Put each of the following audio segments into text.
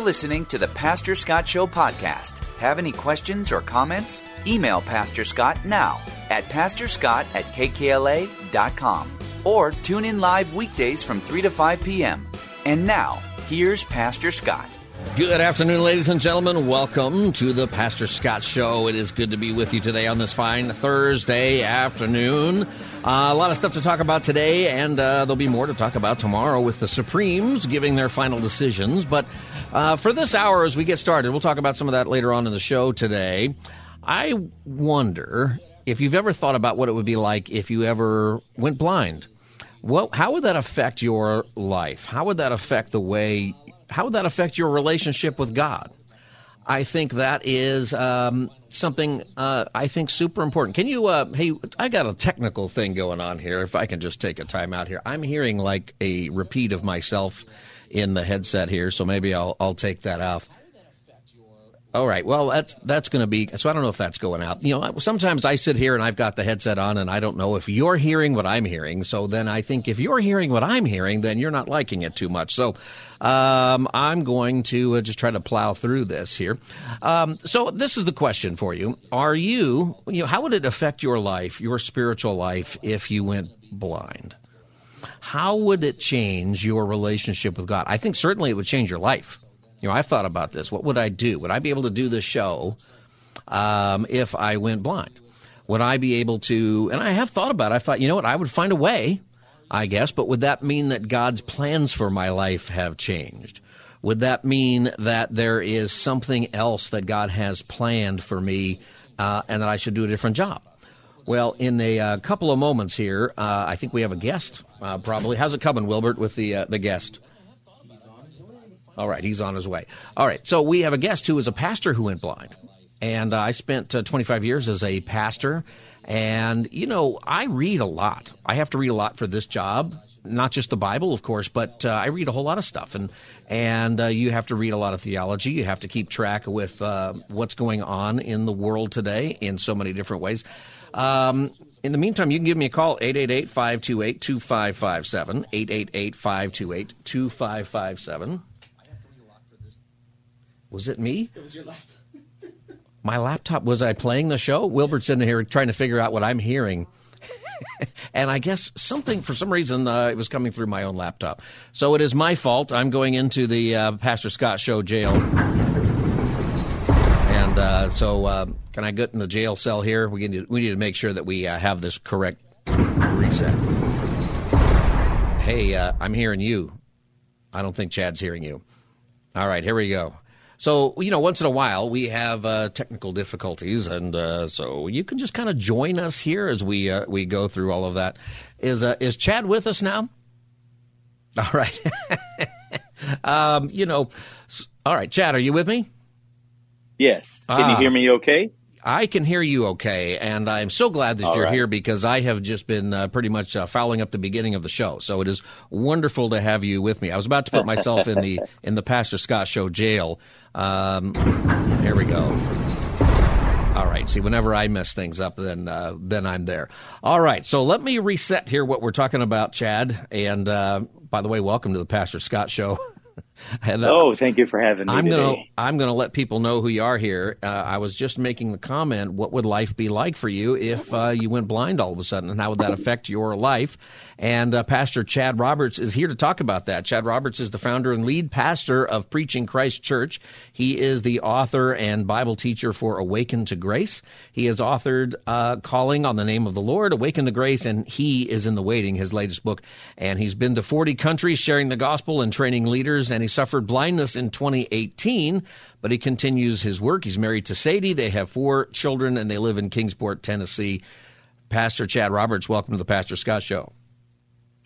Listening to the Pastor Scott Show podcast. Have any questions or comments? Email Pastor Scott now at pastorscott at kkla.com or tune in live weekdays from 3 to 5 p.m. And now, here's Pastor Scott. Good afternoon, ladies and gentlemen. Welcome to the Pastor Scott Show. It is good to be with you today on this fine Thursday afternoon. Uh, a lot of stuff to talk about today, and uh, there'll be more to talk about tomorrow with the Supremes giving their final decisions. But uh, for this hour, as we get started, we'll talk about some of that later on in the show today. I wonder if you've ever thought about what it would be like if you ever went blind. Well, how would that affect your life? How would that affect the way? How would that affect your relationship with God? I think that is um, something uh, I think super important. Can you? Uh, hey, I got a technical thing going on here. If I can just take a time out here, I'm hearing like a repeat of myself in the headset here, so maybe I'll I'll take that off. All right. Well, that's that's going to be. So I don't know if that's going out. You know, sometimes I sit here and I've got the headset on, and I don't know if you're hearing what I'm hearing. So then I think if you're hearing what I'm hearing, then you're not liking it too much. So um, I'm going to uh, just try to plow through this here. Um, so this is the question for you: Are you? You know, how would it affect your life, your spiritual life, if you went blind? How would it change your relationship with God? I think certainly it would change your life. You know, I've thought about this. What would I do? Would I be able to do this show um, if I went blind? Would I be able to? And I have thought about it. I thought, you know what? I would find a way, I guess. But would that mean that God's plans for my life have changed? Would that mean that there is something else that God has planned for me uh, and that I should do a different job? Well, in a uh, couple of moments here, uh, I think we have a guest. Uh, probably, how's it coming, Wilbert, with the uh, the guest? All right, he's on his way. All right, so we have a guest who is a pastor who went blind. And uh, I spent uh, 25 years as a pastor. And, you know, I read a lot. I have to read a lot for this job, not just the Bible, of course, but uh, I read a whole lot of stuff. And, and uh, you have to read a lot of theology. You have to keep track with uh, what's going on in the world today in so many different ways. Um, in the meantime, you can give me a call, 888 528 2557. 888 528 2557. Was it me? It was your laptop. My laptop. Was I playing the show? Wilbert's in here trying to figure out what I'm hearing. and I guess something, for some reason, uh, it was coming through my own laptop. So it is my fault. I'm going into the uh, Pastor Scott Show jail. And uh, so, uh, can I get in the jail cell here? We need, we need to make sure that we uh, have this correct reset. Hey, uh, I'm hearing you. I don't think Chad's hearing you. All right, here we go. So, you know, once in a while we have uh, technical difficulties, and uh, so you can just kind of join us here as we uh, we go through all of that. Is uh, is Chad with us now? All right. um, you know, all right, Chad, are you with me? Yes. Can you Ah. hear me okay? I can hear you okay, and I'm so glad that All you're right. here because I have just been uh, pretty much uh, fouling up the beginning of the show. So it is wonderful to have you with me. I was about to put myself in the in the Pastor Scott Show jail. Um, here we go. All right. See, whenever I mess things up, then uh, then I'm there. All right. So let me reset here what we're talking about, Chad. And uh, by the way, welcome to the Pastor Scott Show. and, uh, Oh, thank you for having me I'm today. gonna I'm gonna let people know who you are here. Uh, I was just making the comment: What would life be like for you if uh, you went blind all of a sudden, and how would that affect your life? And uh, Pastor Chad Roberts is here to talk about that. Chad Roberts is the founder and lead pastor of Preaching Christ Church. He is the author and Bible teacher for Awaken to Grace. He has authored uh, Calling on the Name of the Lord, Awaken to Grace, and He is in the Waiting, his latest book. And he's been to 40 countries sharing the gospel and training leaders, and he suffered blindness in 2018, but he continues his work. He's married to Sadie. They have four children, and they live in Kingsport, Tennessee. Pastor Chad Roberts, welcome to the Pastor Scott Show.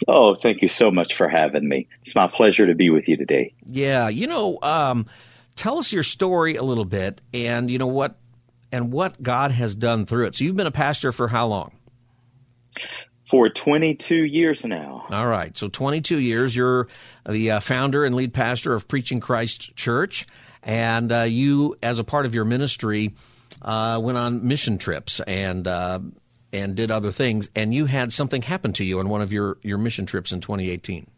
Oh, thank you so much for having me. It's my pleasure to be with you today. Yeah, you know, um, tell us your story a little bit, and you know what, and what God has done through it. So you've been a pastor for how long? For 22 years now. All right, so 22 years. You're the uh, founder and lead pastor of Preaching Christ Church, and uh, you, as a part of your ministry, uh, went on mission trips and uh, and did other things. And you had something happen to you on one of your your mission trips in 2018.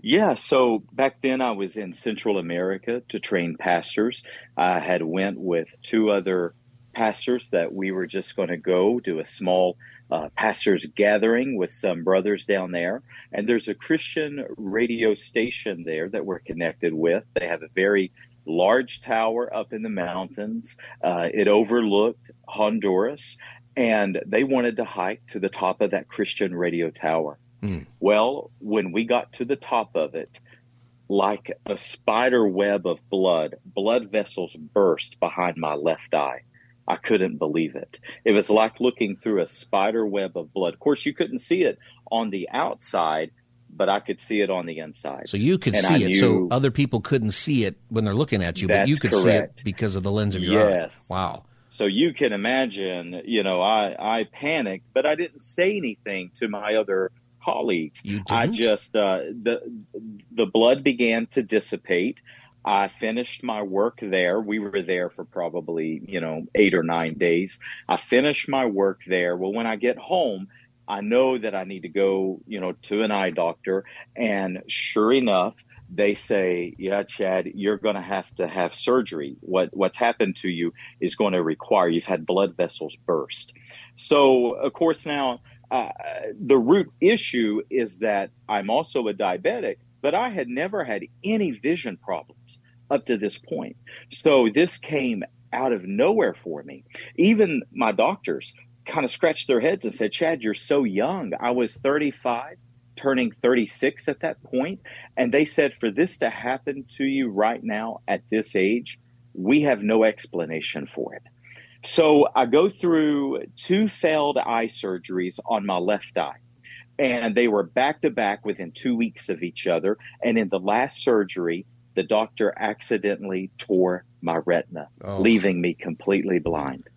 Yeah, so back then I was in Central America to train pastors. I had went with two other pastors that we were just going to go do a small uh, pastors gathering with some brothers down there. And there's a Christian radio station there that we're connected with. They have a very large tower up in the mountains. Uh, it overlooked Honduras, and they wanted to hike to the top of that Christian radio tower. Mm. Well, when we got to the top of it, like a spider web of blood, blood vessels burst behind my left eye. I couldn't believe it. It was like looking through a spider web of blood. Of course, you couldn't see it on the outside, but I could see it on the inside. So you could and see I it. Knew, so other people couldn't see it when they're looking at you, but you could correct. see it because of the lens of your yes. eye. Wow. So you can imagine, you know, I, I panicked, but I didn't say anything to my other colleagues. You didn't? I just uh, the the blood began to dissipate. I finished my work there. We were there for probably, you know, eight or nine days. I finished my work there. Well, when I get home, I know that I need to go, you know, to an eye doctor. And sure enough, they say, yeah, Chad, you're going to have to have surgery. What, what's happened to you is going to require, you've had blood vessels burst. So, of course, now uh, the root issue is that I'm also a diabetic but I had never had any vision problems up to this point. So this came out of nowhere for me. Even my doctors kind of scratched their heads and said, Chad, you're so young. I was 35, turning 36 at that point, And they said, for this to happen to you right now at this age, we have no explanation for it. So I go through two failed eye surgeries on my left eye and they were back to back within two weeks of each other. And in the last surgery, the doctor accidentally tore my retina, oh. leaving me completely blind.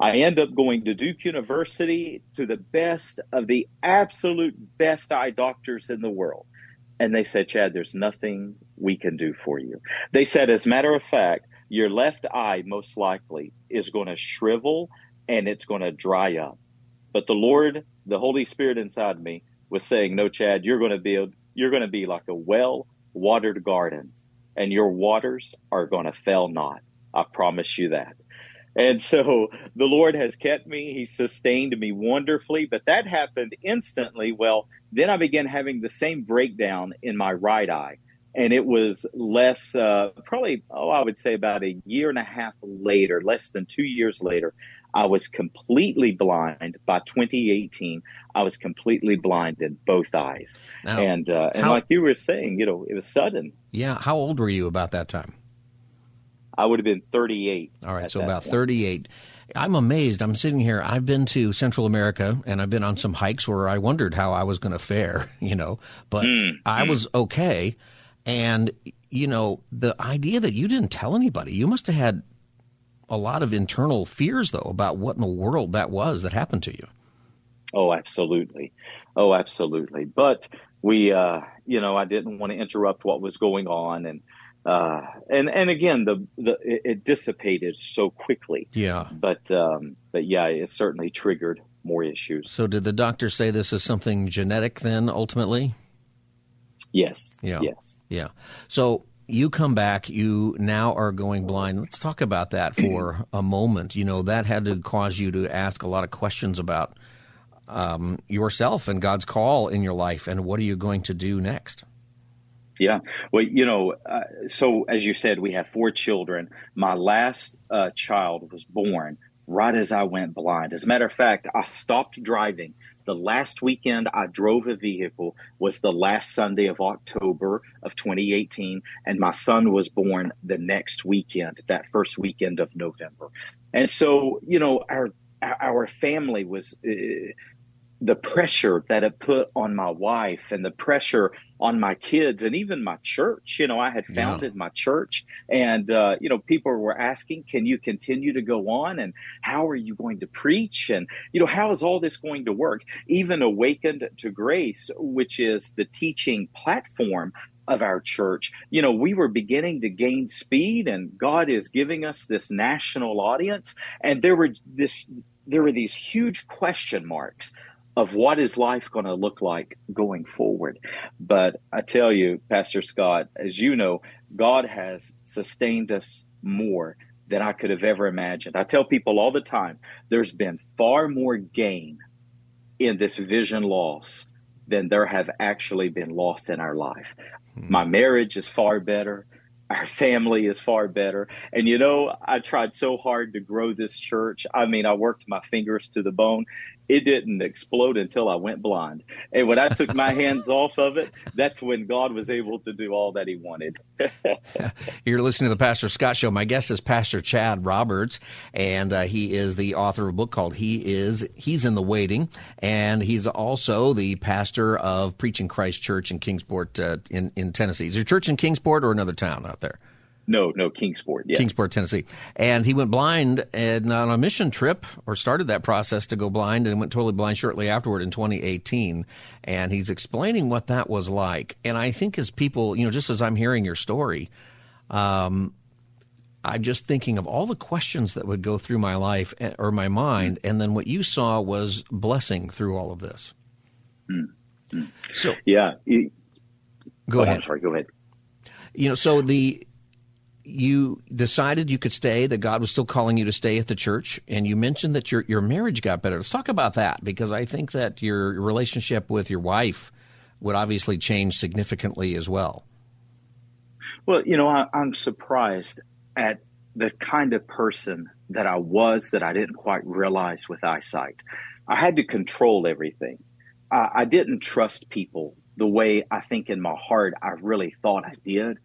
I end up going to Duke University to the best of the absolute best eye doctors in the world. And they said, Chad, there's nothing we can do for you. They said, as a matter of fact, your left eye most likely is going to shrivel and it's going to dry up. But the Lord, the Holy Spirit inside me was saying, no, Chad, you're going to be, you're going to be like a well watered garden and your waters are going to fail not. I promise you that. And so the Lord has kept me. He sustained me wonderfully, but that happened instantly. Well, then I began having the same breakdown in my right eye. And it was less, uh, probably, oh, I would say about a year and a half later, less than two years later, I was completely blind by 2018. I was completely blind in both eyes. Now, and uh, and how, like you were saying, you know, it was sudden. Yeah. How old were you about that time? I would have been 38. All right, so about 38. I'm amazed. I'm sitting here. I've been to Central America and I've been on some hikes where I wondered how I was going to fare, you know, but mm, I mm. was okay. And, you know, the idea that you didn't tell anybody, you must have had a lot of internal fears, though, about what in the world that was that happened to you. Oh, absolutely. Oh, absolutely. But we, uh, you know, I didn't want to interrupt what was going on, and uh, and and again, the the it, dissipated so quickly. Yeah. But um, but yeah, it certainly triggered more issues. So, did the doctor say this is something genetic? Then, ultimately. Yes. Yeah. Yes. Yeah. So you come back, you now are going blind. Let's talk about that for a moment. You know, that had to cause you to ask a lot of questions about um, yourself and God's call in your life and what are you going to do next? Yeah. Well, you know, uh, so as you said, we have four children. My last uh, child was born right as I went blind. As a matter of fact, I stopped driving the last weekend I drove a vehicle was the last Sunday of October of 2018, and my son was born the next weekend, that first weekend of November. And so, you know, our our family was uh, the pressure that it put on my wife and the pressure on my kids and even my church. You know, I had founded yeah. my church and, uh, you know, people were asking, can you continue to go on? And how are you going to preach? And, you know, how is all this going to work? Even Awaken to Grace, which is the teaching platform of our church, you know, we were beginning to gain speed and God is giving us this national audience. And there were this, there were these huge question marks of what is life going to look like going forward. But I tell you, Pastor Scott, as you know, God has sustained us more than I could have ever imagined. I tell people all the time, there's been far more gain in this vision loss than there have actually been lost in our life. Hmm. My marriage is far better. Our family is far better. And you know, I tried so hard to grow this church. I mean, I worked my fingers to the bone it didn't explode until I went blind. And when I took my hands off of it, that's when God was able to do all that He wanted. You're listening to the Pastor Scott Show. My guest is Pastor Chad Roberts, and uh, he is the author of a book called "He Is He's in the Waiting," and he's also the pastor of Preaching Christ Church in Kingsport, uh, in in Tennessee. Is your church in Kingsport or another town out there? No, no, Kingsport. Yeah. Kingsport, Tennessee. And he went blind and on a mission trip, or started that process to go blind, and went totally blind shortly afterward in 2018. And he's explaining what that was like. And I think as people, you know, just as I'm hearing your story, um, I'm just thinking of all the questions that would go through my life eh, or my mind, and then what you saw was blessing through all of this. Mm-hmm. So, yeah. go oh, ahead. I'm sorry. Go ahead. You know, so the you decided you could stay, that God was still calling you to stay at the church, and you mentioned that your your marriage got better. Let's talk about that because I think that your relationship with your wife would obviously change significantly as well. Well, you know, I, I'm surprised at the kind of person that I was that I didn't quite realize with eyesight. I had to control everything. I, I didn't trust people the way I think in my heart I really thought I did.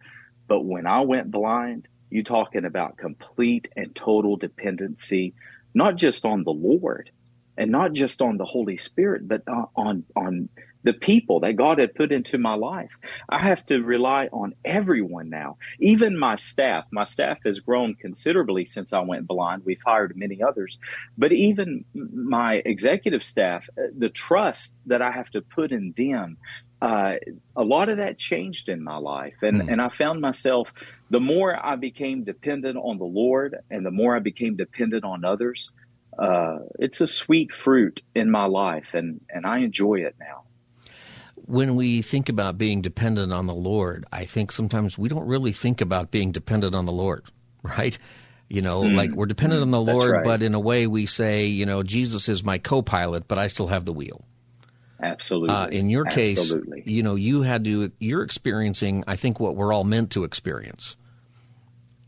But when I went blind, you talking about complete and total dependency, not just on the Lord and not just on the Holy Spirit, but on on the people that God had put into my life. I have to rely on everyone now, even my staff. My staff has grown considerably since I went blind. We've hired many others, but even my executive staff, uh, the trust that I have to put in them uh, a lot of that changed in my life. And, mm. and I found myself, the more I became dependent on the Lord and the more I became dependent on others, uh, it's a sweet fruit in my life, and, and I enjoy it now. When we think about being dependent on the Lord, I think sometimes we don't really think about being dependent on the Lord, right? You know, mm. like we're dependent on the Lord, right. but in a way we say, you know, Jesus is my co pilot, but I still have the wheel. Absolutely. Uh, in your case, you know, you had to. You're experiencing, I think, what we're all meant to experience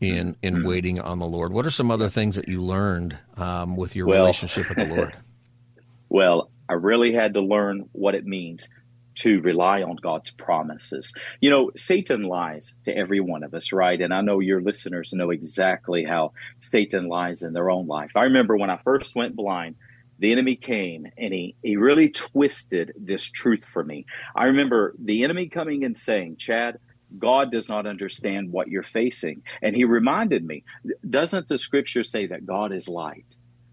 in in mm-hmm. waiting on the Lord. What are some other things that you learned um, with your well, relationship with the Lord? well, I really had to learn what it means to rely on God's promises. You know, Satan lies to every one of us, right? And I know your listeners know exactly how Satan lies in their own life. I remember when I first went blind the enemy came and he, he really twisted this truth for me. I remember the enemy coming and saying, Chad, God does not understand what you're facing. And he reminded me, doesn't the scripture say that God is light?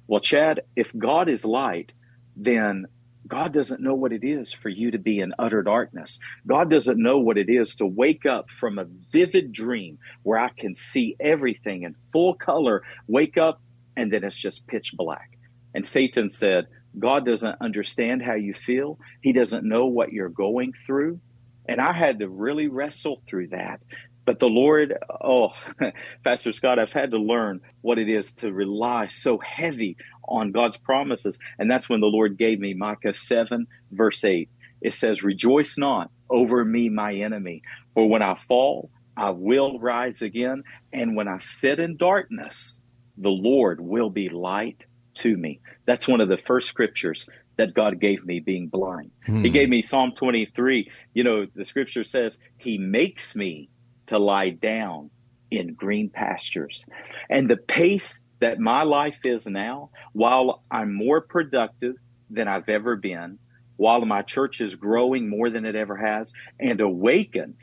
Well, Chad, if God is light, then God doesn't know what it is for you to be in utter darkness. God doesn't know what it is to wake up from a vivid dream where I can see everything in full color, wake up, and then it's just pitch black. And Satan said, God doesn't understand how you feel. He doesn't know what you're going through. And I had to really wrestle through that. But the Lord, oh, Pastor Scott, I've had to learn what it is to rely so heavy on God's promises. And that's when the Lord gave me Micah 7, verse 8. It says, Rejoice not over me, my enemy, for when I fall, I will rise again. And when I sit in darkness, the Lord will be light to me. That's one of the first scriptures that God gave me being blind. Hmm. He gave me Psalm 23. You know, the scripture says, He makes me to lie down in green pastures. And the pace that my life is now, while I'm more productive than I've ever been, while my church is growing more than it ever has, and Awaken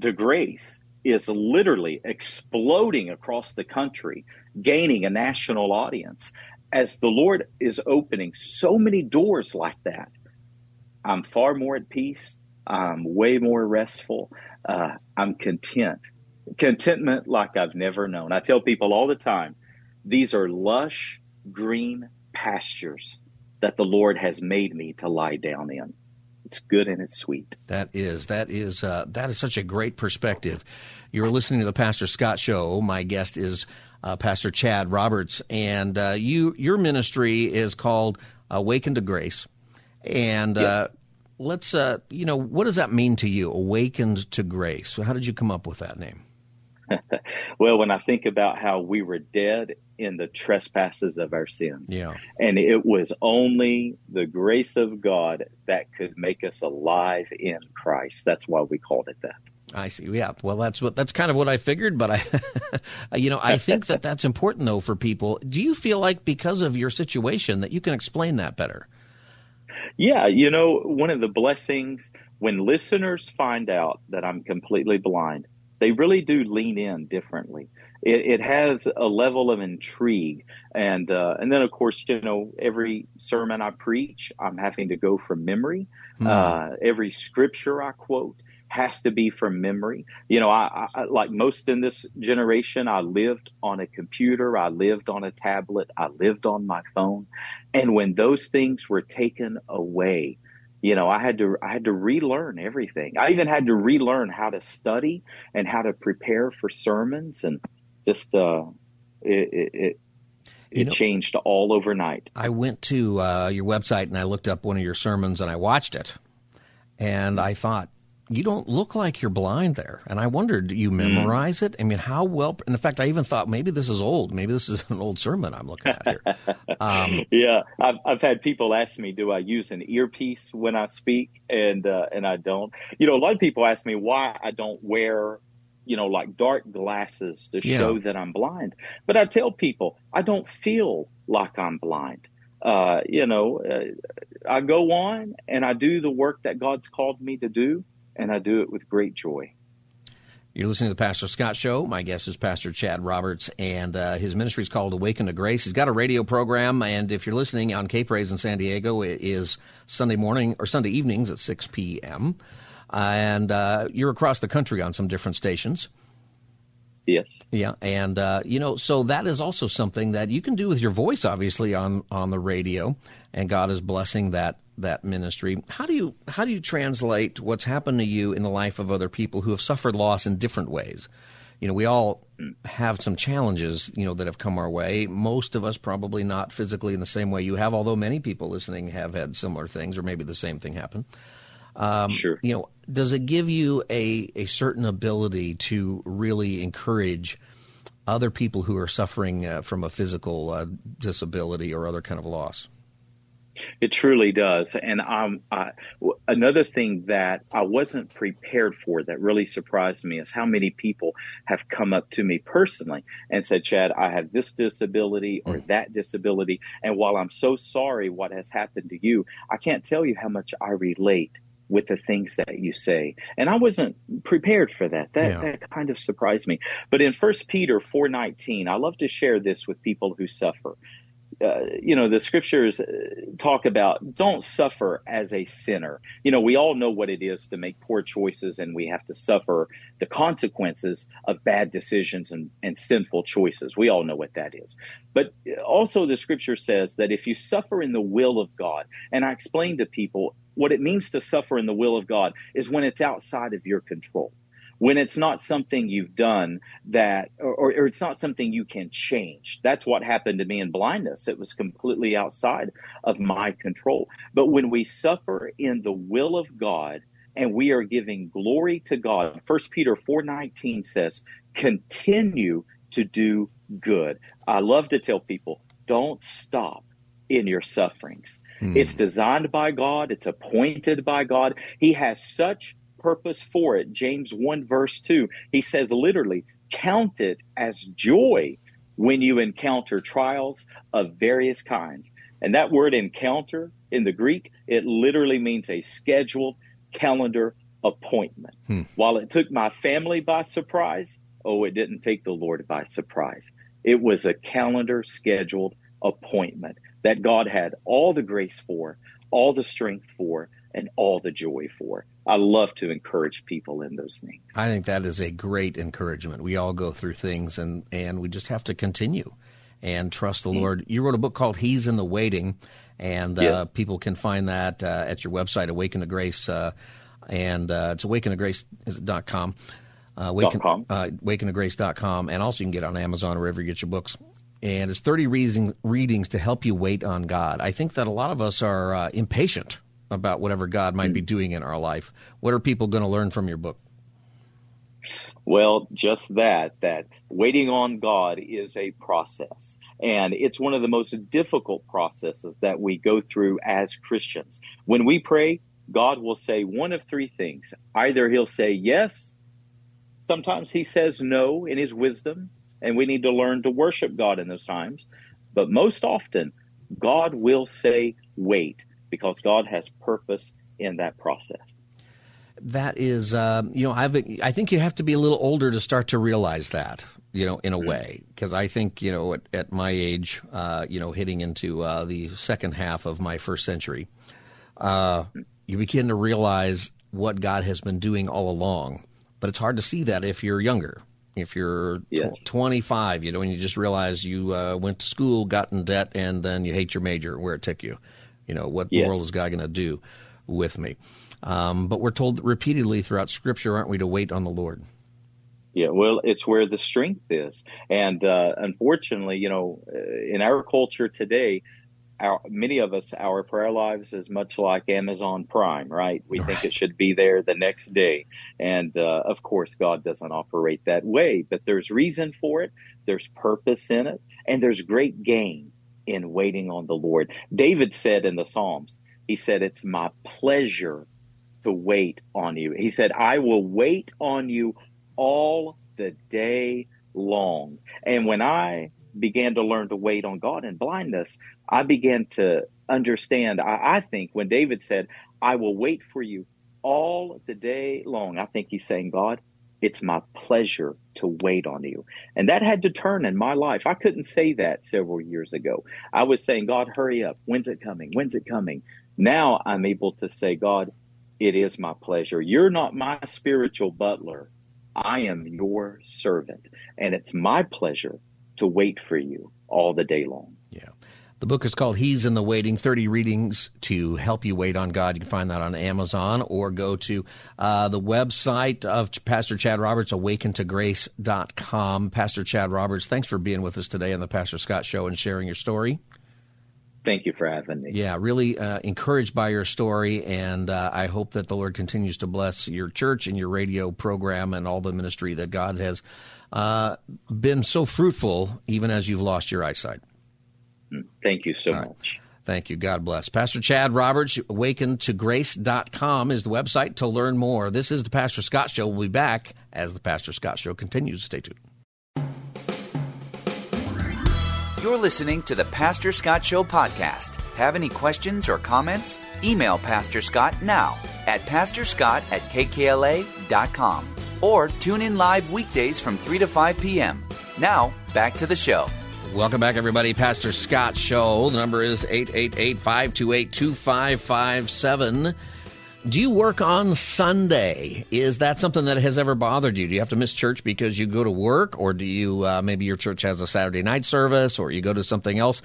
to Grace is literally exploding across the country, gaining a national audience. As the Lord is opening so many doors like that, I'm far more at peace. I'm way more restful. Uh, I'm content. Contentment like I've never known. I tell people all the time these are lush, green pastures that the Lord has made me to lie down in. It's good and it's sweet. That is that is uh, that is such a great perspective. You're listening to the Pastor Scott Show. My guest is uh, Pastor Chad Roberts, and uh, you your ministry is called Awaken to Grace. And uh, yes. let's uh, you know what does that mean to you? Awaken to Grace. So how did you come up with that name? well, when I think about how we were dead in the trespasses of our sins, yeah, and it was only the grace of God that could make us alive in Christ. That's why we called it that. I see. Yeah. Well, that's what that's kind of what I figured, but I, you know, I think that that's important though for people. Do you feel like because of your situation that you can explain that better? Yeah. You know, one of the blessings when listeners find out that I'm completely blind they really do lean in differently. It, it has a level of intrigue, and uh, and then of course you know every sermon I preach, I'm having to go from memory. Mm. Uh, every scripture I quote has to be from memory. You know, I, I, like most in this generation, I lived on a computer, I lived on a tablet, I lived on my phone, and when those things were taken away, you know i had to i had to relearn everything. I even had to relearn how to study and how to prepare for sermons and just uh it it, it, it know, changed all overnight. I went to uh, your website and i looked up one of your sermons and i watched it. And i thought you don't look like you're blind there. And I wondered, do you hmm. memorize mm. it? I mean, how well? And in fact, I even thought maybe this is old. Maybe this is an old sermon I'm looking at here. Um, yeah, I've, I've had people ask me, do I use an earpiece when I speak? And uh, and I don't. You know, a lot of people ask me why I don't wear you know, like dark glasses to yeah. show that I'm blind. But I tell people I don't feel like I'm blind. Uh, you know, uh, I go on and I do the work that God's called me to do and I do it with great joy. You're listening to the Pastor Scott Show. My guest is Pastor Chad Roberts, and uh, his ministry is called Awaken to Grace. He's got a radio program, and if you're listening on K Praise in San Diego, it is Sunday morning or Sunday evenings at 6 p.m. Uh, and uh, you're across the country on some different stations. Yes. Yeah, and uh, you know, so that is also something that you can do with your voice, obviously on on the radio, and God is blessing that that ministry. How do you how do you translate what's happened to you in the life of other people who have suffered loss in different ways? You know, we all have some challenges, you know, that have come our way. Most of us probably not physically in the same way you have, although many people listening have had similar things or maybe the same thing happen. Um, sure. You know, does it give you a, a certain ability to really encourage other people who are suffering uh, from a physical uh, disability or other kind of loss? It truly does. And um, I, another thing that I wasn't prepared for that really surprised me is how many people have come up to me personally and said, Chad, I have this disability or mm. that disability. And while I'm so sorry what has happened to you, I can't tell you how much I relate with the things that you say. And I wasn't prepared for that. That yeah. that kind of surprised me. But in First Peter 4:19, I love to share this with people who suffer uh, you know, the scriptures uh, talk about don't suffer as a sinner. You know, we all know what it is to make poor choices and we have to suffer the consequences of bad decisions and, and sinful choices. We all know what that is. But also, the scripture says that if you suffer in the will of God, and I explain to people what it means to suffer in the will of God is when it's outside of your control when it's not something you've done that, or, or, it's not something you can change. That's what happened to me in blindness. It was completely outside of my control. But when we suffer in the will of God and we are giving glory to God, First Peter 4.19 says, continue to do good. I love to tell people, don't stop in your sufferings. Hmm. It's designed by God. It's appointed by God. He has such purpose for it. James 1 verse 2, he says literally, count it as joy when you encounter trials of various kinds. And that word encounter in the Greek, it literally means a scheduled calendar appointment. Hmm. While it took my family by surprise, oh, it didn't take the Lord by surprise. It was a calendar scheduled appointment that God had all the grace for, all the strength for, and all the joy for. I love to encourage people in those things. I think that is a great encouragement. We all go through things and, and we just have to continue and trust the mm-hmm. Lord. You wrote a book called He's in the Waiting, and uh, yes. uh, people can find that uh, at your website, Awaken to Grace, uh, and uh, it's awakentograce.com. Uh, awaken, uh, awakentograce.com, and also you can get it on Amazon or wherever you get your books. And it's 30 readings, readings to help you wait on God. I think that a lot of us are uh, impatient about whatever God might be doing in our life. What are people going to learn from your book? Well, just that, that waiting on God is a process. And it's one of the most difficult processes that we go through as Christians. When we pray, God will say one of three things. Either he'll say yes, sometimes he says no in his wisdom, and we need to learn to worship God in those times. But most often, God will say wait because God has purpose in that process. That is, uh, you know, I've, I think you have to be a little older to start to realize that, you know, in a mm-hmm. way. Because I think, you know, at, at my age, uh, you know, hitting into uh, the second half of my first century, uh, you begin to realize what God has been doing all along. But it's hard to see that if you're younger. If you're yes. 25, you know, and you just realize you uh, went to school, got in debt, and then you hate your major, where it took you. You know, what yes. the world is God going to do with me? Um, but we're told repeatedly throughout Scripture, aren't we, to wait on the Lord? Yeah, well, it's where the strength is. And uh, unfortunately, you know, uh, in our culture today, our, many of us, our prayer lives is much like Amazon Prime, right? We right. think it should be there the next day. And uh, of course, God doesn't operate that way, but there's reason for it, there's purpose in it, and there's great gain in waiting on the Lord. David said in the Psalms, he said, It's my pleasure to wait on you. He said, I will wait on you all the day long. And when I began to learn to wait on God in blindness, I began to understand. I, I, think when David said, I will wait for you all the day long, I think he's saying, God, it's my pleasure to wait on you. And that had to turn in my life. I couldn't say that several years ago. I was saying, God, hurry up. When's it coming? When's it coming? Now I'm able to say, God, it is my pleasure. You're not my spiritual butler. I am your servant. And it's my pleasure to wait for you all the day long. Yeah. The book is called He's in the Waiting 30 Readings to Help You Wait on God. You can find that on Amazon or go to uh, the website of Pastor Chad Roberts, awakentograce.com. Pastor Chad Roberts, thanks for being with us today on the Pastor Scott Show and sharing your story. Thank you for having me. Yeah, really uh, encouraged by your story, and uh, I hope that the Lord continues to bless your church and your radio program and all the ministry that God has uh, been so fruitful, even as you've lost your eyesight. Thank you so right. much. Thank you. God bless. Pastor Chad Roberts, awakentograce.com is the website to learn more. This is the Pastor Scott Show. We'll be back as the Pastor Scott Show continues. Stay tuned. You're listening to the Pastor Scott Show podcast. Have any questions or comments? Email Pastor Scott now at pastorscott at kkla.com or tune in live weekdays from 3 to 5 p.m. Now, back to the show. Welcome back, everybody. Pastor Scott Show. The number is 888 528 2557. Do you work on Sunday? Is that something that has ever bothered you? Do you have to miss church because you go to work, or do you uh, maybe your church has a Saturday night service, or you go to something else?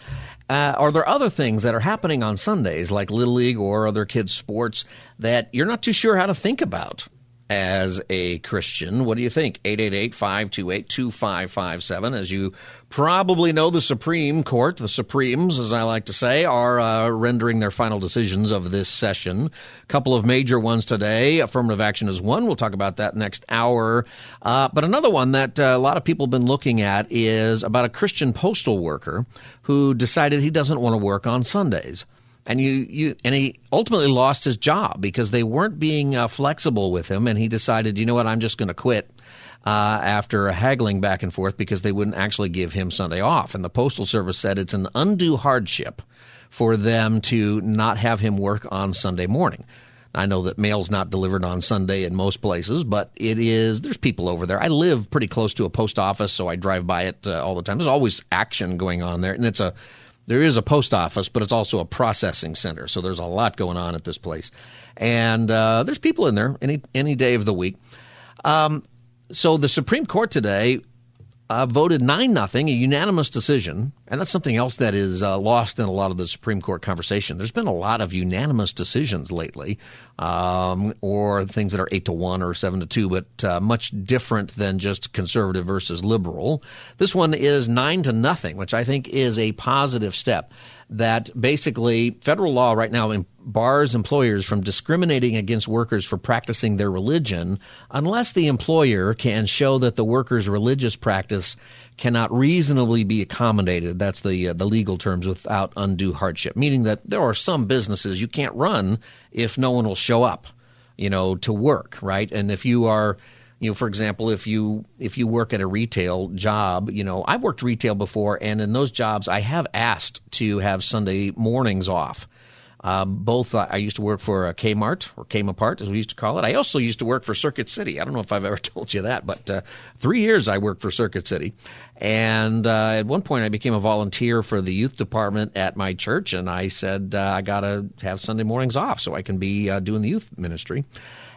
Uh, are there other things that are happening on Sundays, like Little League or other kids' sports, that you're not too sure how to think about? As a Christian. What do you think? 888 528 2557. As you probably know, the Supreme Court, the Supremes, as I like to say, are uh, rendering their final decisions of this session. A couple of major ones today. Affirmative action is one. We'll talk about that next hour. Uh, but another one that uh, a lot of people have been looking at is about a Christian postal worker who decided he doesn't want to work on Sundays and you, you and he ultimately lost his job because they weren't being uh, flexible with him and he decided you know what i'm just going to quit uh, after haggling back and forth because they wouldn't actually give him sunday off and the postal service said it's an undue hardship for them to not have him work on Sunday morning. I know that mail's not delivered on Sunday in most places, but it is. There's people over there. I live pretty close to a post office, so I drive by it uh, all the time. There's always action going on there, and it's a there is a post office, but it's also a processing center. So there's a lot going on at this place, and uh, there's people in there any any day of the week. Um, so the Supreme Court today uh, voted 9 nothing, a unanimous decision. And that's something else that is uh, lost in a lot of the Supreme Court conversation. There's been a lot of unanimous decisions lately, um, or things that are 8 to 1 or 7 to 2, but uh, much different than just conservative versus liberal. This one is 9 to nothing, which I think is a positive step that basically federal law right now bars employers from discriminating against workers for practicing their religion unless the employer can show that the worker's religious practice cannot reasonably be accommodated. That's the uh, the legal terms without undue hardship, meaning that there are some businesses you can't run if no one will show up, you know, to work, right? And if you are you know, for example, if you if you work at a retail job, you know, I've worked retail before, and in those jobs, I have asked to have Sunday mornings off. Um, both uh, I used to work for a Kmart or Kmart as we used to call it. I also used to work for Circuit City. I don't know if I've ever told you that, but uh, three years I worked for Circuit City, and uh, at one point I became a volunteer for the youth department at my church, and I said uh, I got to have Sunday mornings off so I can be uh, doing the youth ministry.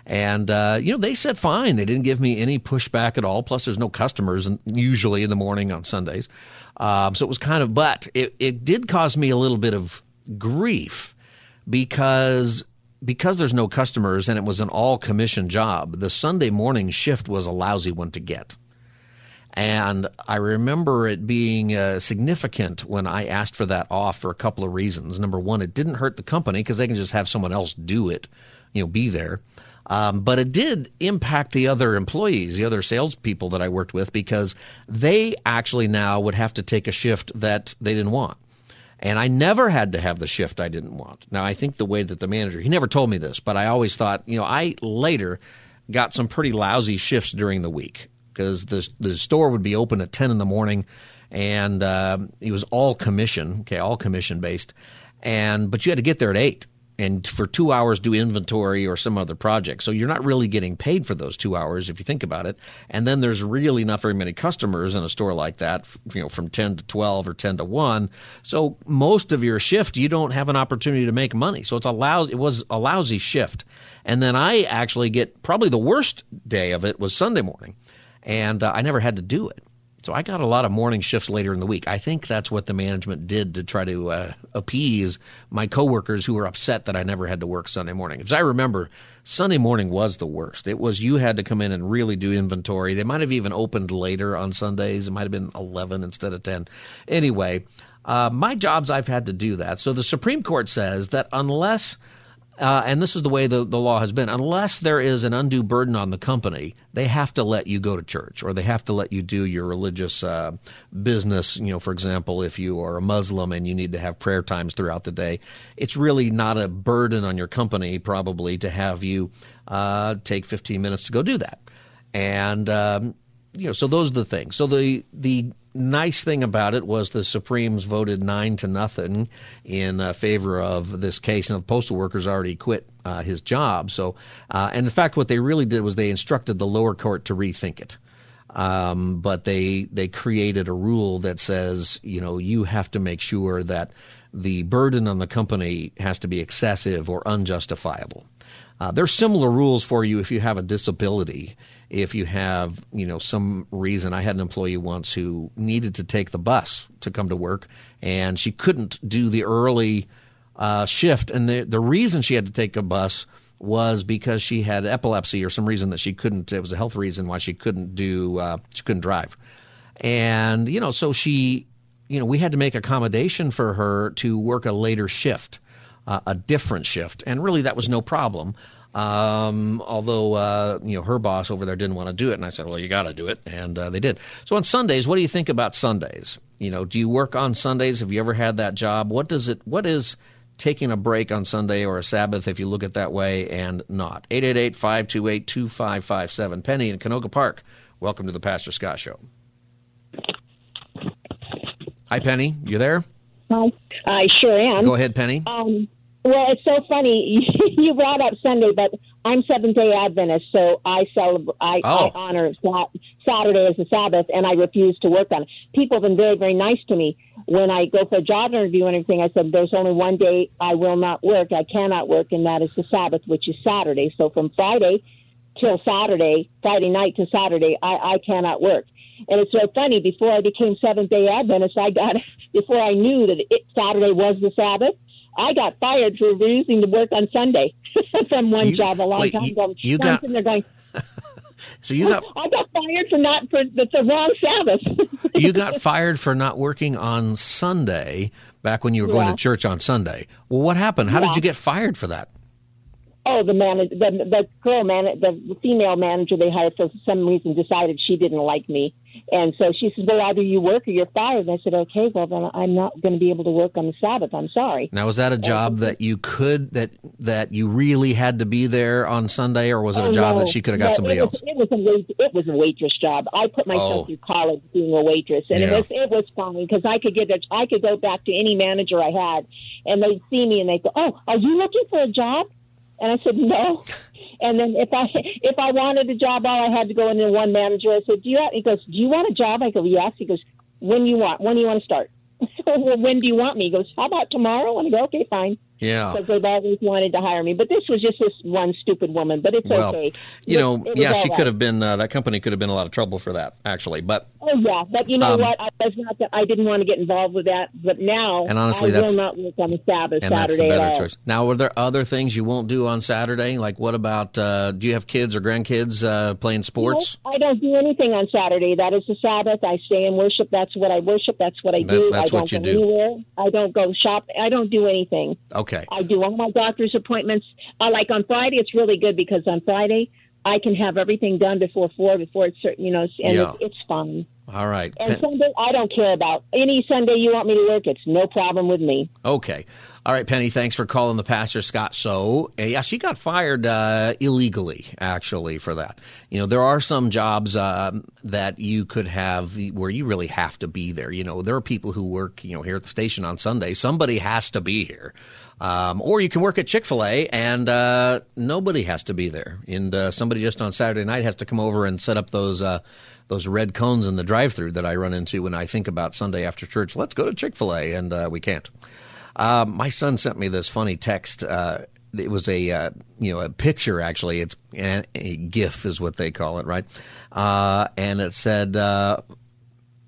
And, uh, you know, they said fine. They didn't give me any pushback at all. Plus, there's no customers usually in the morning on Sundays. Um, so it was kind of, but it, it did cause me a little bit of grief because because there's no customers and it was an all commission job, the Sunday morning shift was a lousy one to get. And I remember it being uh, significant when I asked for that off for a couple of reasons. Number one, it didn't hurt the company because they can just have someone else do it, you know, be there. Um, but it did impact the other employees, the other salespeople that I worked with, because they actually now would have to take a shift that they didn't want. And I never had to have the shift I didn't want. Now, I think the way that the manager, he never told me this, but I always thought, you know, I later got some pretty lousy shifts during the week because the, the store would be open at 10 in the morning and uh, it was all commission, okay, all commission based. And, but you had to get there at 8 and for two hours do inventory or some other project. So you're not really getting paid for those two hours if you think about it. And then there's really not very many customers in a store like that, you know, from 10 to 12 or 10 to 1. So most of your shift, you don't have an opportunity to make money. So it's a lousy, it was a lousy shift. And then I actually get probably the worst day of it was Sunday morning. And uh, I never had to do it. So I got a lot of morning shifts later in the week. I think that's what the management did to try to uh, appease my coworkers who were upset that I never had to work Sunday morning. Because I remember Sunday morning was the worst. It was you had to come in and really do inventory. They might have even opened later on Sundays. It might have been 11 instead of 10. Anyway, uh, my jobs I've had to do that. So the Supreme Court says that unless – uh, and this is the way the, the law has been. Unless there is an undue burden on the company, they have to let you go to church or they have to let you do your religious uh, business. You know, for example, if you are a Muslim and you need to have prayer times throughout the day, it's really not a burden on your company, probably, to have you uh, take 15 minutes to go do that. And, um, you know, so those are the things. So the, the nice thing about it was the Supremes voted nine to nothing in uh, favor of this case, and the postal workers already quit uh, his job. So, uh, and in fact, what they really did was they instructed the lower court to rethink it. Um, but they they created a rule that says you know you have to make sure that the burden on the company has to be excessive or unjustifiable. Uh, there's similar rules for you if you have a disability if you have you know some reason. I had an employee once who needed to take the bus to come to work and she couldn't do the early uh, shift. And the the reason she had to take a bus was because she had epilepsy or some reason that she couldn't it was a health reason why she couldn't do uh, she couldn't drive. And you know so she you know we had to make accommodation for her to work a later shift uh, a different shift. And really that was no problem um, although uh, you know her boss over there didn't want to do it, and I said, "Well, you got to do it," and uh, they did. So on Sundays, what do you think about Sundays? You know, do you work on Sundays? Have you ever had that job? What does it? What is taking a break on Sunday or a Sabbath, if you look at that way, and not? 888-528-2557. Penny in Canoga Park. Welcome to the Pastor Scott Show. Hi, Penny. You there? Hi. I sure am. Go ahead, Penny. Um, well, it's so funny you brought up Sunday, but I'm Seventh Day Adventist, so I celebrate. I, Oh. I honor Sat- Saturday as the Sabbath, and I refuse to work on it. People have been very, very nice to me when I go for a job interview and everything. I said, "There's only one day I will not work. I cannot work, and that is the Sabbath, which is Saturday. So from Friday till Saturday, Friday night to Saturday, I, I cannot work." And it's so funny. Before I became Seventh Day Adventist, I got before I knew that it, Saturday was the Sabbath. I got fired for refusing to work on Sunday from one You- job a long wait, time ago. you So got- there going, So you got I got fired for not for the, the wrong Sabbath. you got fired for not working on Sunday back when you were going Yeah. to church on Sunday. Well, what happened? How did you get fired for that? Oh, the man, the the girl man, the female manager they hired for some reason decided she didn't like me, and so she says, "Well, either you work or you're fired." And I said, "Okay, well then I'm not going to be able to work on the Sabbath. I'm sorry." Now, was that a job that you could that that you really had to be there on Sunday, or was it a Oh, job no. that she could have got No, somebody it was, else? It was a wait, it was a waitress job. I put myself Oh. through college being a waitress, and Yeah. it was it was fun because I could get a, I could go back to any manager I had, and they'd see me and they'd go, "Oh, are you looking for a job?" And I said, "No." And then if I if I wanted a job, all I had to go in to one manager. I said, "Do you?" Have, he goes, "Do you want a job?" I go, "Yes." He goes, "When do you want? When do you want to start?" Well, when do you want me? He goes, "How about tomorrow?" And I go, "Okay, fine." Yeah. Because they've always wanted to hire me, but this was just this one stupid woman. But it's Well, okay. you know, it was yeah, she right. could have been. Uh, that company could have been a lot of trouble for that, actually. But Oh yeah, but you know Um, what? I was not. That, I didn't want to get involved with that, but now And honestly, I that's- will not work on a Sabbath and that's Saturday the at better choice. Now, were there other things you won't do on Saturday? Like, what about? Uh, do you have kids or grandkids uh, playing sports? No, I don't do anything on Saturday. That is the Sabbath. I stay and worship. That's what I worship. That's what I That- do. that's I don't what you go do. anywhere. I don't go shop. I don't do anything. Okay. I do all my doctor's appointments. Uh, like on Friday, it's really good because on Friday I can have everything done before four, before it's certain, you know, and Yeah. it's, it's fun. All right. And Pen- Sunday, I don't care about any Sunday you want me to work. It's no problem with me. Okay. All right, Penny, thanks for calling the Pastor Scott So, Uh, yeah, she got fired uh, illegally, actually, for that. You know, there are some jobs um, that you could have where you really have to be there. You know, there are people who work, you know, here at the station on Sunday. Somebody has to be here. Um, or you can work at Chick fil A and uh, nobody has to be there. And uh, somebody just on Saturday night has to come over and set up those. Uh, those red cones in the drive-through that I run into when I think about Sunday after church. Let's go to Chick Fil A, and uh, we can't. Um, my son sent me this funny text. Uh, it was a uh, you know a picture actually. It's a, a GIF is what they call it, right? Uh, and it said, uh,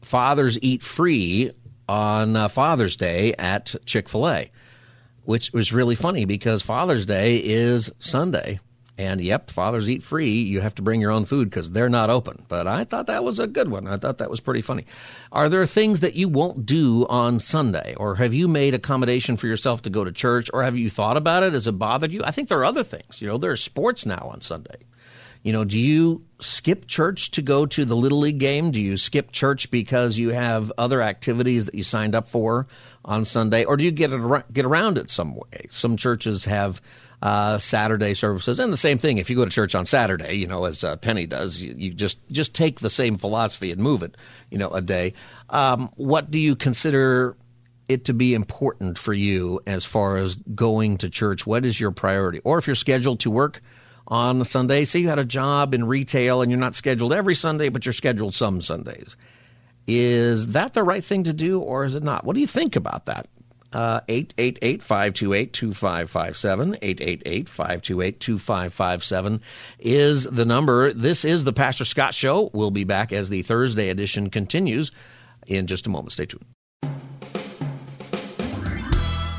"Fathers eat free on uh, Father's Day at Chick Fil A," which was really funny because Father's Day is Sunday. And yep, fathers eat free. You have to bring your own food because they're not open. But I thought that was a good one. I thought that was pretty funny. Are there things that you won't do on Sunday? Or have you made accommodation for yourself to go to church? Or have you thought about it? Has it bothered you? I think there are other things. You know, there's sports now on Sunday. You know, do you skip church to go to the Little League game? Do you skip church because you have other activities that you signed up for on Sunday? Or do you get, it, ar- get around it some way? Some churches have uh, Saturday services, and the same thing. If you go to church on Saturday, you know, as uh, Penny does, you, you just just take the same philosophy and move it, you know, a day. Um, what do you consider it to be important for you as far as going to church? What is your priority? Or if you're scheduled to work on Sunday, say you had a job in retail and you're not scheduled every Sunday, but you're scheduled some Sundays. Is that the right thing to do, or is it not? What do you think about that? Uh, 888-528-2557, 888-528-2557 is the number. This is the Pastor Scott Show. We'll be back as the Thursday edition continues in just a moment. Stay tuned.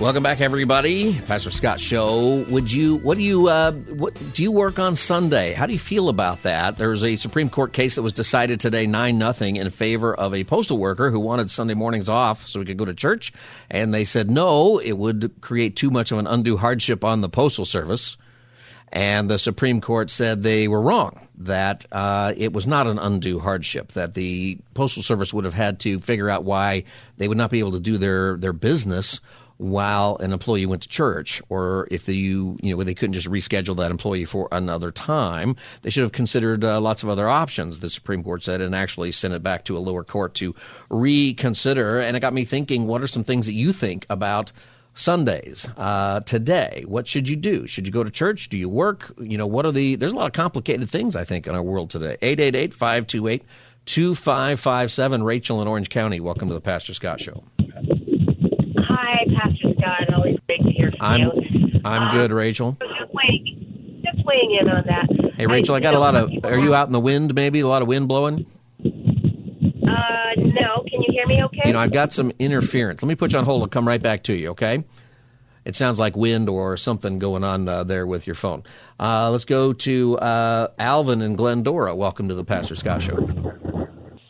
Welcome back, everybody. Pastor Scott Show. Would you? What do you? Uh, what do you work on Sunday? How do you feel about that? There's a Supreme Court case that was decided today, nine nothing, in favor of a postal worker who wanted Sunday mornings off so he could go to church, and they said no, it would create too much of an undue hardship on the postal service. And the Supreme Court said they were wrong, that uh, it was not an undue hardship, that the Postal Service would have had to figure out why they would not be able to do their, their business while an employee went to church, or if you you know they couldn't just reschedule that employee for another time, they should have considered uh, lots of other options. The Supreme Court said, and actually sent it back to a lower court to reconsider. And it got me thinking: what are some things that you think about? Sundays uh, today. What should you do? Should you go to church? Do you work? You know, what are the? There's a lot of complicated things I think in our world today. 888-528-2557. Rachel in Orange County. Welcome to the Pastor Scott Show. Hi, Pastor Scott. Always great to hear from I'm you. I'm Uh, good, Rachel. Just weighing, just weighing in on that. Hey, Rachel, I got a lot of. people Are you out in the wind? Maybe a lot of wind blowing. Uh, no. Can you hear me? Okay. You know, I've got some interference. Let me put you on hold. I'll come right back to you. Okay. It sounds like wind or something going on uh, there with your phone. Uh, let's go to uh, Alvin and Glendora. Welcome to the Pastor Scott Show.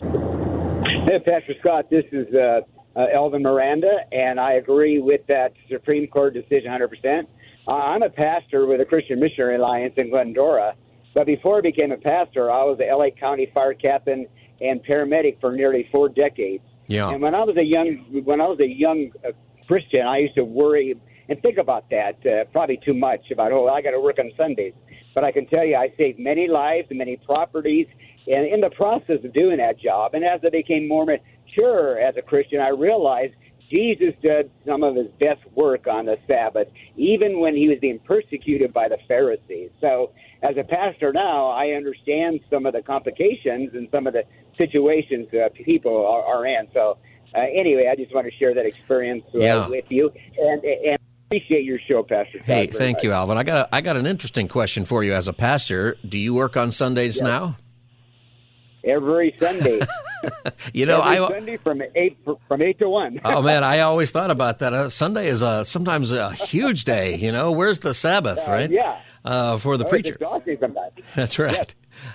Hey, Pastor Scott, this is uh, uh, Elvin Miranda, and I agree with that Supreme Court decision 100%. Uh, I'm a pastor with the Christian Missionary Alliance in Glendora, but before I became a pastor, I was a LA County fire captain and paramedic for nearly four decades. Yeah. And when I was a young when I was a young uh, Christian, I used to worry and think about that uh, probably too much about oh I got to work on Sundays. But I can tell you, I saved many lives and many properties, and in the process of doing that job, and as I became more mature as a Christian, I realized Jesus did some of his best work on the Sabbath, even when he was being persecuted by the Pharisees. So, as a pastor now, I understand some of the complications and some of the situations uh, people are, are in. So, uh, anyway, I just want to share that experience uh, Yeah. with you, and and appreciate your show, Pastor. Hey, thank much. you, Alvin. I got a, I got an interesting question for you as a pastor. Do you work on Sundays now? Every Sunday, You know, every I. Sunday from eight from eight to one. Oh man, I always thought about that. Uh, Sunday is a sometimes a huge day. You know, where's the Sabbath, right? yeah. Uh, for the Oh, preacher. That's right.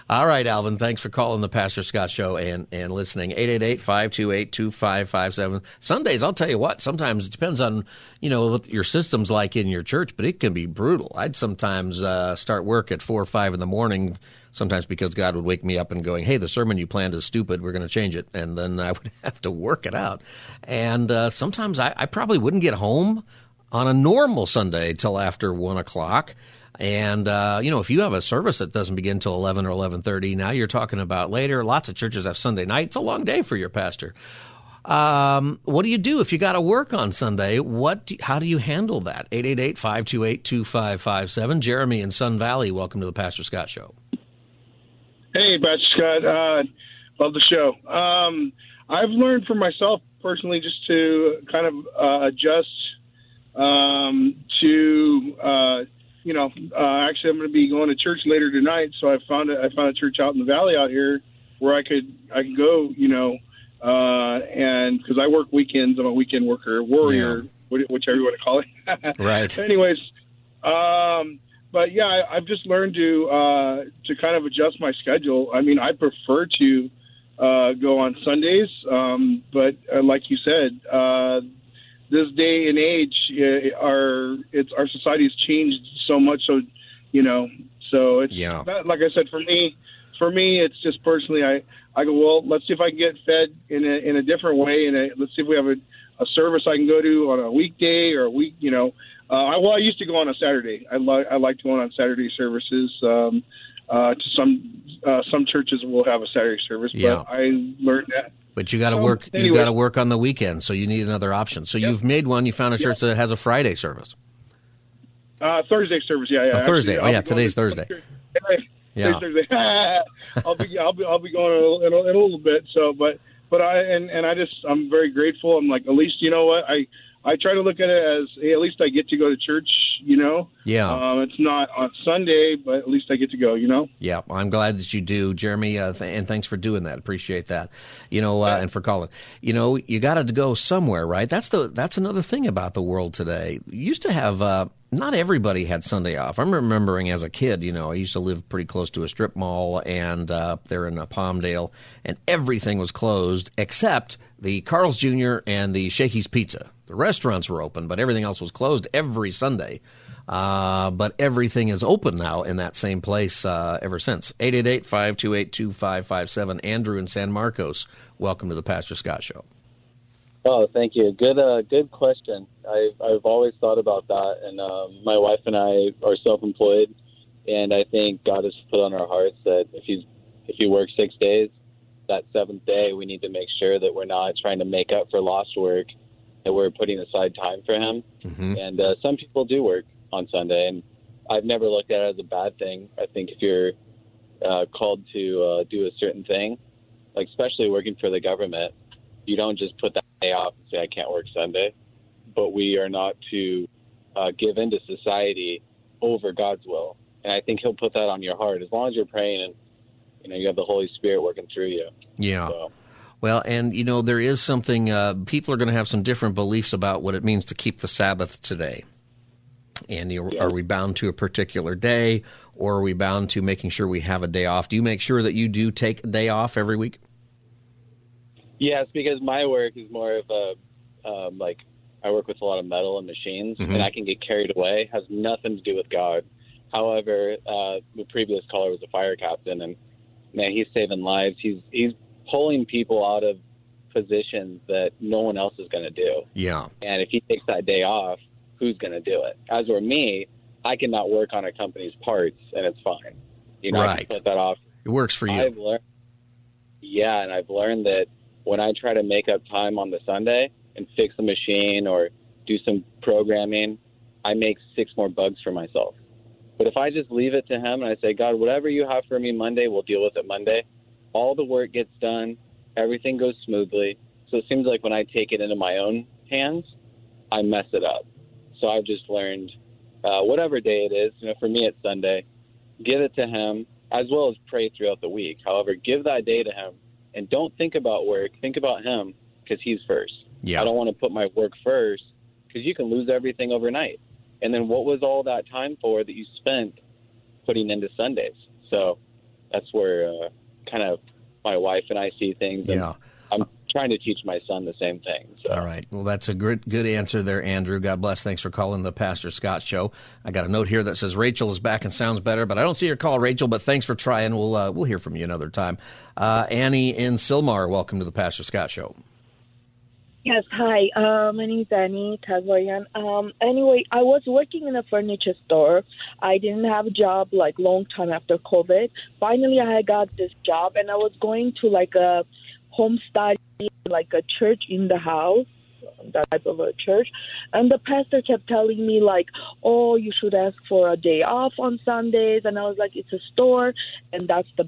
All right, Alvin. Thanks for calling the Pastor Scott Show and, and listening. 888-528-2557. Sundays, I'll tell you what, sometimes it depends on, you know, what your system's like in your church, but it can be brutal. I'd sometimes uh, start work at 4 or 5 in the morning, sometimes because God would wake me up and going, hey, the sermon you planned is stupid. We're going to change it. And then I would have to work it out. And uh, sometimes I, I probably wouldn't get home on a normal Sunday till after 1 o'clock. And uh, you know, if you have a service that doesn't begin till eleven or eleven thirty, now you're talking about later. Lots of churches have Sunday night. It's a long day for your pastor. Um, what do you do if you got to work on Sunday? What? Do, how do you handle that? 888-528-2557. Jeremy in Sun Valley. Welcome to the Pastor Scott Show. Hey, Pastor Scott. Uh, love the show. Um, I've learned for myself personally just to kind of uh, adjust um, to, uh, you know, uh, actually I'm going to be going to church later tonight, so I found a, I found a church out in the valley out here where I could I could go, you know, uh, and because I work weekends, I'm a weekend worker, warrior, wh- whichever you want to call it. Right. Anyways, um, but yeah, I, I've just learned to uh, to kind of adjust my schedule. I mean, I prefer to uh, go on Sundays, um, but uh, like you said, uh, this day and age, uh, our it's our society has changed so much. So you know, so it's Yeah. that, like I said, for me, for me, it's just personally, I I go well. Let's see if I can get fed in a in a different way, and let's see if we have a, a service I can go to on a weekday or a week. You know, uh, I, well, I used to go on a Saturday. I like I like going on Saturday services. Um, uh, to some uh, some churches will have a Saturday service, Yeah. but I learned that. But you got to So, work. You got to work on the weekend, so you need another option. So you've made one. You found a church that has a Friday service. Uh, Thursday service, yeah, yeah. Oh, Thursday. Actually, Oh, yeah, I'll be going today's to- Thursday. Yeah. Yeah. Thursday. I'll be I'll be I'll be going in a, in, a, in a little bit. So, but but I and and I just I'm very grateful. I'm like at least you know what I I try to look at it as hey, at least I get to go to church. You know. Yeah. Um, it's not on Sunday, but at least I get to go. You know. Yeah, I'm glad that you do, Jeremy, uh, th- and thanks for doing that. Appreciate that. You know, uh, and for calling. You know, you got to go somewhere, right? That's the that's another thing about the world today. You used to have uh, not everybody had Sunday off. I'm remembering as a kid, you know, I used to live pretty close to a strip mall, and uh, there in uh, Palmdale, and everything was closed except the Carl's Jr. and the Shakey's Pizza. The restaurants were open, but everything else was closed every Sunday Uh, but everything is open now in that same place uh, ever since. 888 528 2557. Andrew in San Marcos, welcome to the Pastor Scott Show. Oh, thank you. Good, uh, good question. I've I've always thought about that, and um, my wife and I are self-employed, and I think God has put on our hearts that if he's if he works six days, that seventh day we need to make sure that we're not trying to make up for lost work, that we're putting aside time for him. Mm-hmm. And uh, some people do work on Sunday, and I've never looked at it as a bad thing. I think if you're uh, called to uh, do a certain thing, like especially working for the government, you don't just put that day off and say I can't work Sunday. But we are not to uh, give into society over God's will, and I think He'll put that on your heart as long as you're praying and you know you have the Holy Spirit working through you. Yeah. So, Well, and you know, there is something, uh, people are going to have some different beliefs about what it means to keep the Sabbath today. And you, are we bound to a particular day or are we bound to making sure we have a day off? Do you make sure that you do take a day off every week? Yes, because my work is more of a um, like I work with a lot of metal and machines, Mhm. and I can get carried away. Has nothing to do with God. However, uh, the previous caller was a fire captain, and man, he's saving lives. He's he's pulling people out of positions that no one else is going to do. Yeah. And if he takes that day off, who's going to do it? As for me, I cannot work on a company's parts, and it's fine. You know, I can put that off It works for you. I've learned, yeah, and I've learned that when I try to make up time on the Sunday and fix a machine or do some programming, I make six more bugs for myself. But if I just leave it to Him and I say, God, whatever you have for me Monday, we'll deal with it Monday. All the work gets done, everything goes smoothly. So it seems like when I take it into my own hands, I mess it up. So I've just learned, uh, whatever day it is, you know, for me it's Sunday, give it to Him as well as pray throughout the week. However, give that day to Him and don't think about work. Think about Him because He's first. Yeah. I don't want to put my work first because you can lose everything overnight. And then what was all that time for that you spent putting into Sundays? So that's where uh, kind of my wife and I see things. And Yeah. I'm trying to teach my son the same thing. So. All right. Well, that's a good good answer there, Andrew. God bless. Thanks for calling the Pastor Scott Show. I got a note here that says Rachel is back and sounds better, but I don't see your call, Rachel. But thanks for trying. We'll uh, we'll hear from you another time. Uh, Annie in Sylmar, welcome to the Pastor Scott Show. Yes, hi. Uh, my name is Annie Tagorian. Um, anyway, I was working in a furniture store. I didn't have a job like long time after COVID. Finally, I got this job, and I was going to like a home study, like a church in the house, that type of a church. And the pastor kept telling me like, "Oh, you should ask for a day off on Sundays." And I was like, "It's a store, and that's the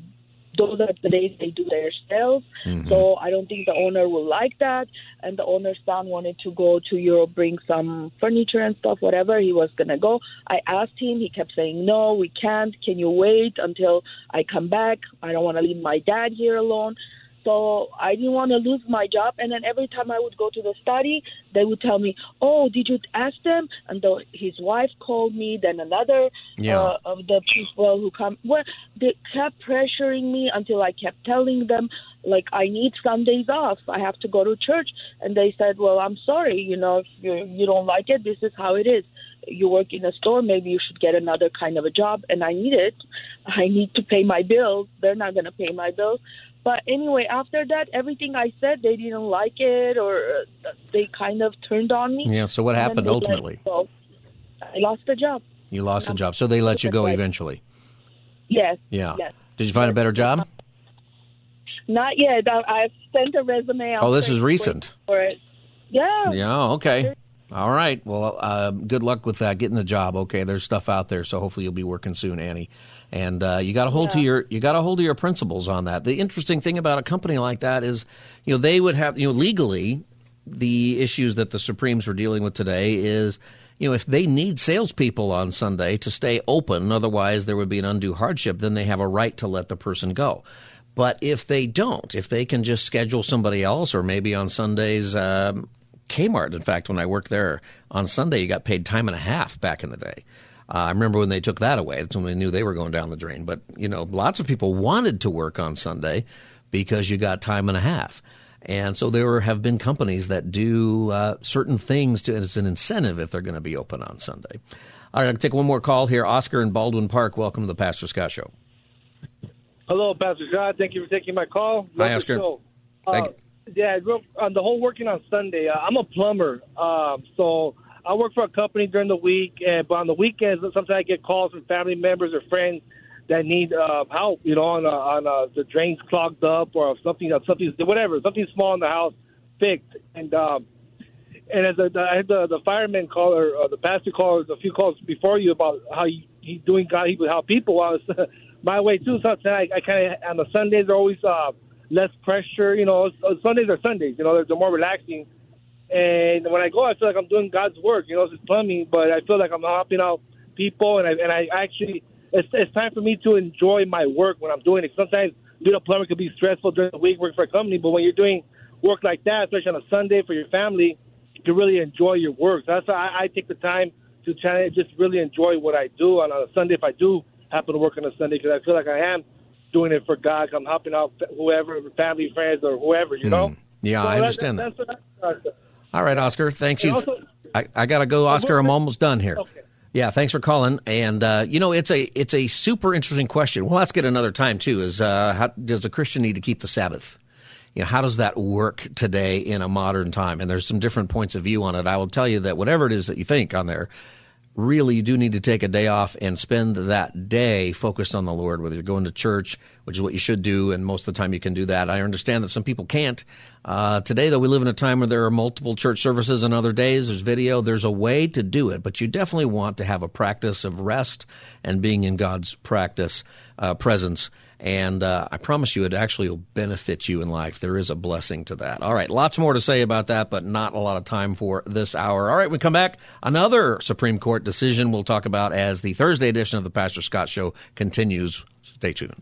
those are the days they do their sales. Mm-hmm. So I don't think the owner will like that. And the owner's son wanted to go to Europe, bring some furniture and stuff, whatever. He was going to go. I asked him. He kept saying, no, we can't. Can you wait until I come back? I don't want to leave my dad here alone. So I didn't want to lose my job. And then every time I would go to the study, they would tell me, "Oh, did you ask them?" And the, his wife called me. Then another Yeah. uh, of the people who come, well, they kept pressuring me until I kept telling them, like, I need some days off. I have to go to church. And they said, "Well, I'm sorry. You know, if you you don't like it, this is how it is." You work in a store, maybe you should get another kind of a job. And I need it. I need to pay my bills. They're not going to pay my bills. But anyway, after that, everything I said, they didn't like it, or uh, they kind of turned on me. Yeah. So what happened ultimately? go. I lost the job. You lost the job, so they let you go eventually. Yes. Yeah. Yes. Did you find a better job? Not yet. I've sent a resume. Oh, this is recent. For it. Yeah. Yeah. Okay. All right. Well, uh, good luck with that. Getting the job. Okay. There's stuff out there, so hopefully you'll be working soon, Annie. And uh, you got to hold to your you got to hold to your principles on that. The interesting thing about a company like that is, you know, they would have you know legally the issues that the Supremes were dealing with today is. You know, if they need salespeople on Sunday to stay open, otherwise there would be an undue hardship, then they have a right to let the person go. But if they don't, if they can just schedule somebody else, or maybe on Sundays, um, Kmart, in fact, when I worked there on Sunday, you got paid time and a half back in the day. Uh, I remember when they took that away. That's when we knew they were going down the drain. But, you know, lots of people wanted to work on Sunday because you got time and a half. And so there have been companies that do uh, certain things to, as an incentive if they're going to be open on Sunday. All right, I'll take one more call here. Oscar in Baldwin Park, welcome to the Pastor Scott Show. Hello, Pastor Scott. Thank you for taking my call. Hi, Oscar. Uh, yeah, on the whole working on Sunday, uh, I'm a plumber. Um, so I work for a company during the week, and but on the weekends, sometimes I get calls from family members or friends that need uh, help. You know, on uh, on uh, the drains clogged up or something, uh, something, whatever, something small in the house fixed. And um, and as I had the, the fireman call or uh, the pastor call a few calls before you about how he, he's doing God, he would help people. I was my way too. So I, I kind of on the Sundays are always uh, less pressure. You know, Sundays are Sundays. You know, they're, they're more relaxing. And when I go, I feel like I'm doing God's work. You know, it's plumbing, but I feel like I'm helping out people, and I and I actually it's it's time for me to enjoy my work when I'm doing it. Sometimes being a plumber could be stressful during the week working for a company, but when you're doing work like that, especially on a Sunday for your family, you can really enjoy your work. So that's why I, I take the time to try to just really enjoy what I do on a Sunday if I do happen to work on a Sunday because I feel like I am doing it for God. I'm helping out whoever, family, friends, or whoever, you know. Mm. Yeah, So I that- understand that. I- All right, Oscar. Thank you. also- I, I got to go, Oscar. I'm almost done here. Okay. Yeah, thanks for calling. And uh, you know, it's a it's a super interesting question. We'll ask it another time too. Is uh, how does a Christian need to keep the Sabbath? You know, how does that work today in a modern time? And there's some different points of view on it. I will tell you that whatever it is that you think on there, really you do need to take a day off and spend that day focused on the Lord, whether you're going to church, which is what you should do, and most of the time you can do that. I understand that some people can't. Uh, today, though, we live in a time where there are multiple church services and other days. There's video. There's a way to do it, but you definitely want to have a practice of rest and being in God's practice, uh, presence. And uh, I promise you, it actually will benefit you in life. There is a blessing to that. All right, lots more to say about that, but not a lot of time for this hour. All right, we come back. Another Supreme Court decision we'll talk about as the Thursday edition of the Pastor Scott Show continues. Stay tuned.